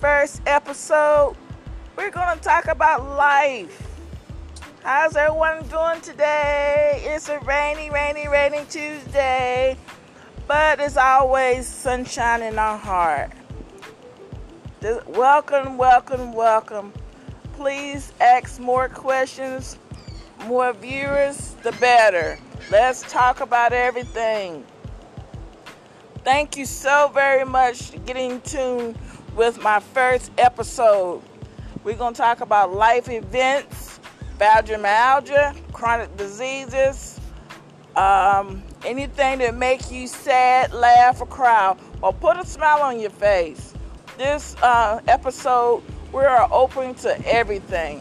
first episode, we're going to talk about life. How's everyone doing today? It's a rainy, rainy, rainy Tuesday, but it's always sunshine in our heart. Welcome, welcome, welcome. Please ask more questions, more viewers, the better. Let's talk about everything. Thank you so very much for getting tuned with my first episode. We're going to talk about life events, fibromyalgia, chronic diseases, um, anything that make you sad, laugh, or cry, or put a smile on your face. This uh, episode, we are open to everything.